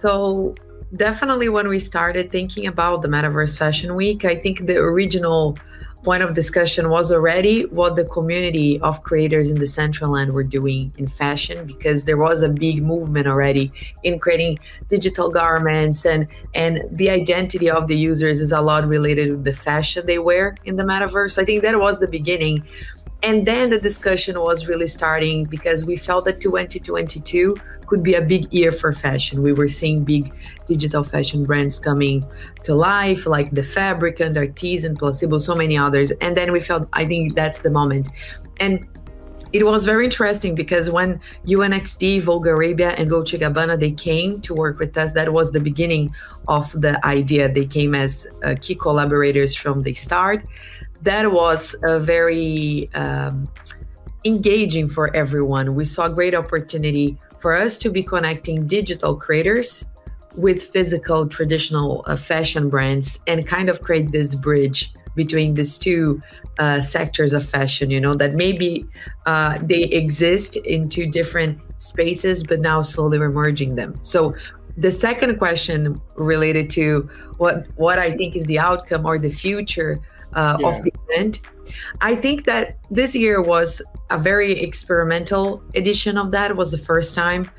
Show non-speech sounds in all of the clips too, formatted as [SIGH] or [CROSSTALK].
So definitely when we started thinking about the Metaverse Fashion Week, I think the original point of discussion was already what the community of creators in the Decentraland were doing in fashion because there was a big movement already in creating digital garments and and the identity of the users is a lot related to the fashion they wear in the metaverse. I think that was the beginning. And then the discussion was really starting because we felt that 2022 could be a big year for fashion. We were seeing big digital fashion brands coming to life, like The Fabricant Artisan, Placebo, so many others. And then we felt, I think that's the moment. And it was very interesting because when UNXD, Vogue Arabia, and Dolce Gabbana they came to work with us, that was the beginning of the idea. They came as uh, key collaborators from the start that was a very um, engaging for everyone. We saw a great opportunity for us to be connecting digital creators with physical traditional uh, fashion brands and kind of create this bridge between these two uh, sectors of fashion you know that maybe uh, they exist in two different spaces but now slowly we're merging them so the second question related to what what i think is the outcome or the future uh, yeah. of the I think that this year was a very experimental edition of that. It was the first time.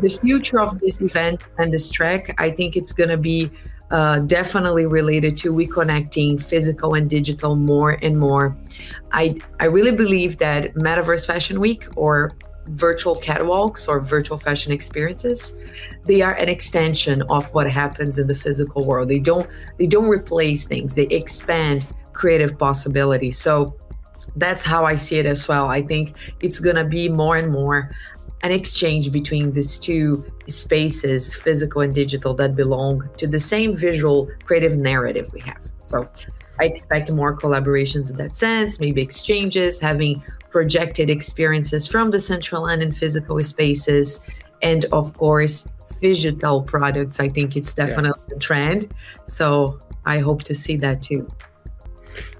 The future of this event and this track, I think it's going to be uh, definitely related to reconnecting physical and digital more and more. I I really believe that Metaverse Fashion Week or virtual catwalks or virtual fashion experiences they are an extension of what happens in the physical world they don't they don't replace things they expand creative possibility. So that's how I see it as well. I think it's going to be more and more an exchange between these two spaces, physical and digital, that belong to the same visual creative narrative we have. So I expect more collaborations in that sense, maybe exchanges, having projected experiences from Decentraland in physical spaces, and of course, digital products. I think it's definitely yeah. a trend. So I hope to see that too.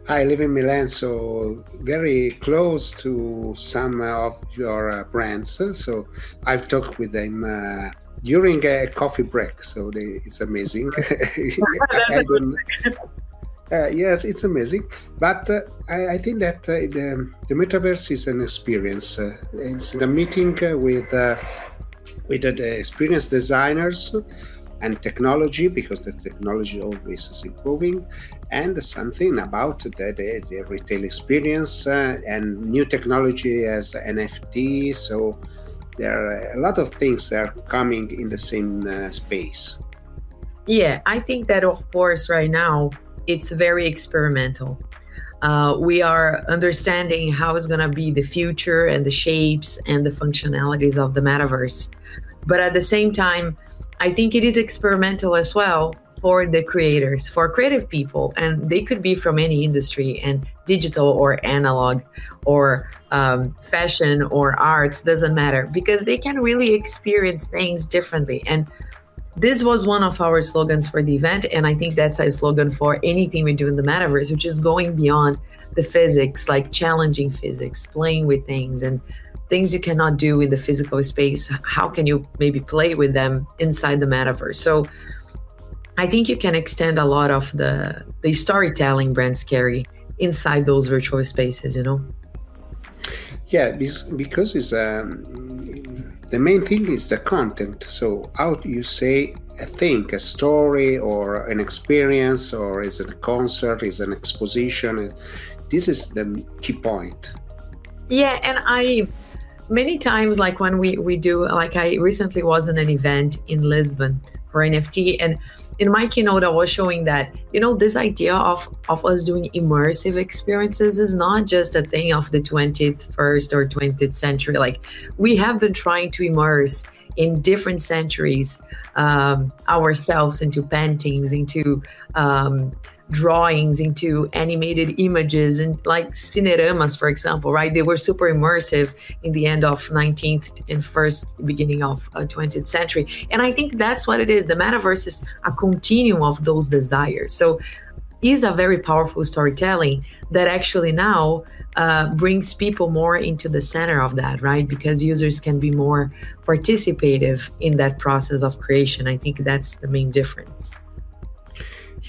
I live in Milan, so very close to some of your uh, brands. So I've talked with them uh, during a coffee break. So they, it's amazing. [LAUGHS] uh, yes, it's amazing. But uh, I, I, think that uh, the, the, metaverse is an experience. Uh, it's the meeting with with the experienced designers and technology because the technology always is improving. And something about the, the, the retail experience uh, and new technology as nft so there are a lot of things that are coming in the same uh, space. Yeah i think that of course right now it's very experimental. Uh, we are understanding how it's going to be the future and the shapes and the functionalities of the metaverse. But at the same time I think it is experimental as well for the creators, for creative people, and they could be from any industry and digital or analog or um, fashion or arts, doesn't matter, because they can really experience things differently. And this was one of our slogans for the event. And I think that's a slogan for anything we do in the metaverse, which is going beyond the physics, like challenging physics, playing with things and things you cannot do in the physical space how can you maybe play with them inside the metaverse? So i think you can extend a lot of the the storytelling brands carry inside those virtual spaces you know? Yeah because it's um, the main thing is the content. So how do you say a thing a story or an experience or is it a concert is an exposition? This is the key point. Yeah and i many times like when we we do like i recently was in an event in lisbon for nft and in my keynote i was showing that you know this idea of of us doing immersive experiences is not just a thing of the 21st or 20th century. Like we have been trying to immerse in different centuries um, ourselves into paintings into um, drawings into animated images and like cineramas for example right they were super immersive in the end of 19th and first beginning of uh, 20th century and i think that's what it is the metaverse is a continuum of those desires so is a very powerful storytelling that actually now uh, brings people more into the center of that, right? Because users can be more participative in that process of creation. I think that's the main difference.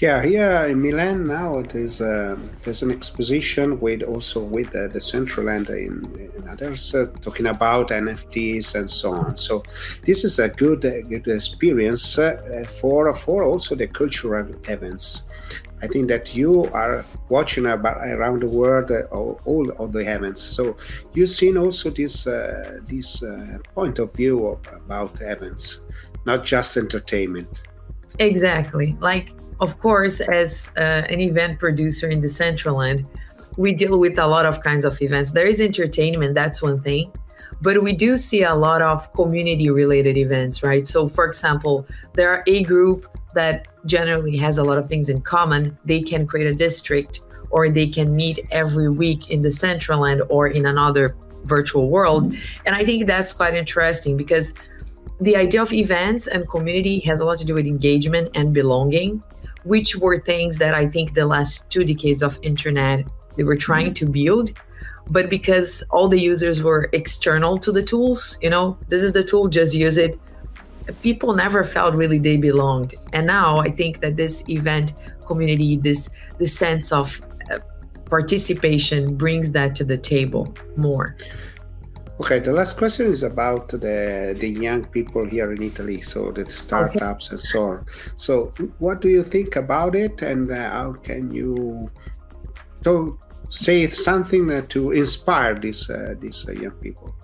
Yeah, here in Milan now there's uh, there's an exposition with also with uh, Decentraland in, others uh, talking about NFTs and so on. So this is a good good experience uh, for for also the cultural events. I think that you are watching about around the world uh, all of the events. So you've seen also this uh, this point of view of, about events, not just entertainment. Exactly, like of course, as uh, an event producer in Decentraland, we deal with a lot of kinds of events. There is entertainment, that's one thing, but we do see a lot of community related events, right? So, for example, there are a group that generally has a lot of things in common. They can create a district or they can meet every week in Decentraland or in another virtual world. And I think that's quite interesting because the idea of events and community has a lot to do with engagement and belonging which were things that I think the last two decades of internet they were trying to build. But because all the users were external to the tools you know this is the tool just use it. People never felt really they belonged. And now i think that this event community this this sense of uh, participation brings that to the table more Okay, the last question is about the the young people here in Italy, so the startups okay. and so on. So, what do you think about it, and uh, how can you so say something to inspire these uh, these uh, young people?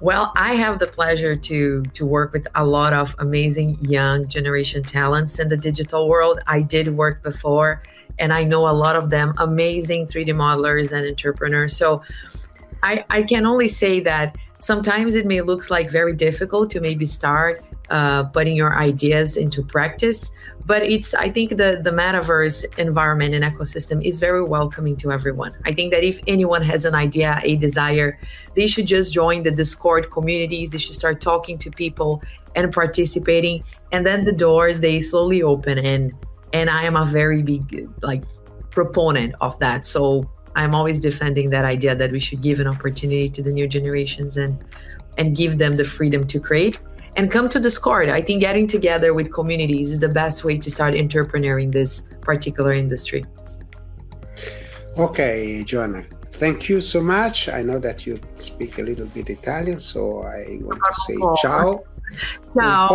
Well, I have the pleasure to to work with a lot of amazing young generation talents in the digital world. I did work before, and I know a lot of them amazing 3D modelers and entrepreneurs. So I, I can only say that sometimes it may looks like very difficult to maybe start uh, putting your ideas into practice but it's i think the the metaverse environment and ecosystem is very welcoming to everyone. I think that if anyone has an idea a desire they should just join the discord communities they should start talking to people and participating and then the doors they slowly open and and i am a very big like proponent of that. So I'm always defending that idea that we should give an opportunity to the new generations and and give them the freedom to create and come to Discord. I think getting together with communities is the best way to start entrepreneuring this particular industry. Okay, Joanna. Thank you so much. I know that you speak a little bit Italian, so I want to say oh. ciao. Ciao.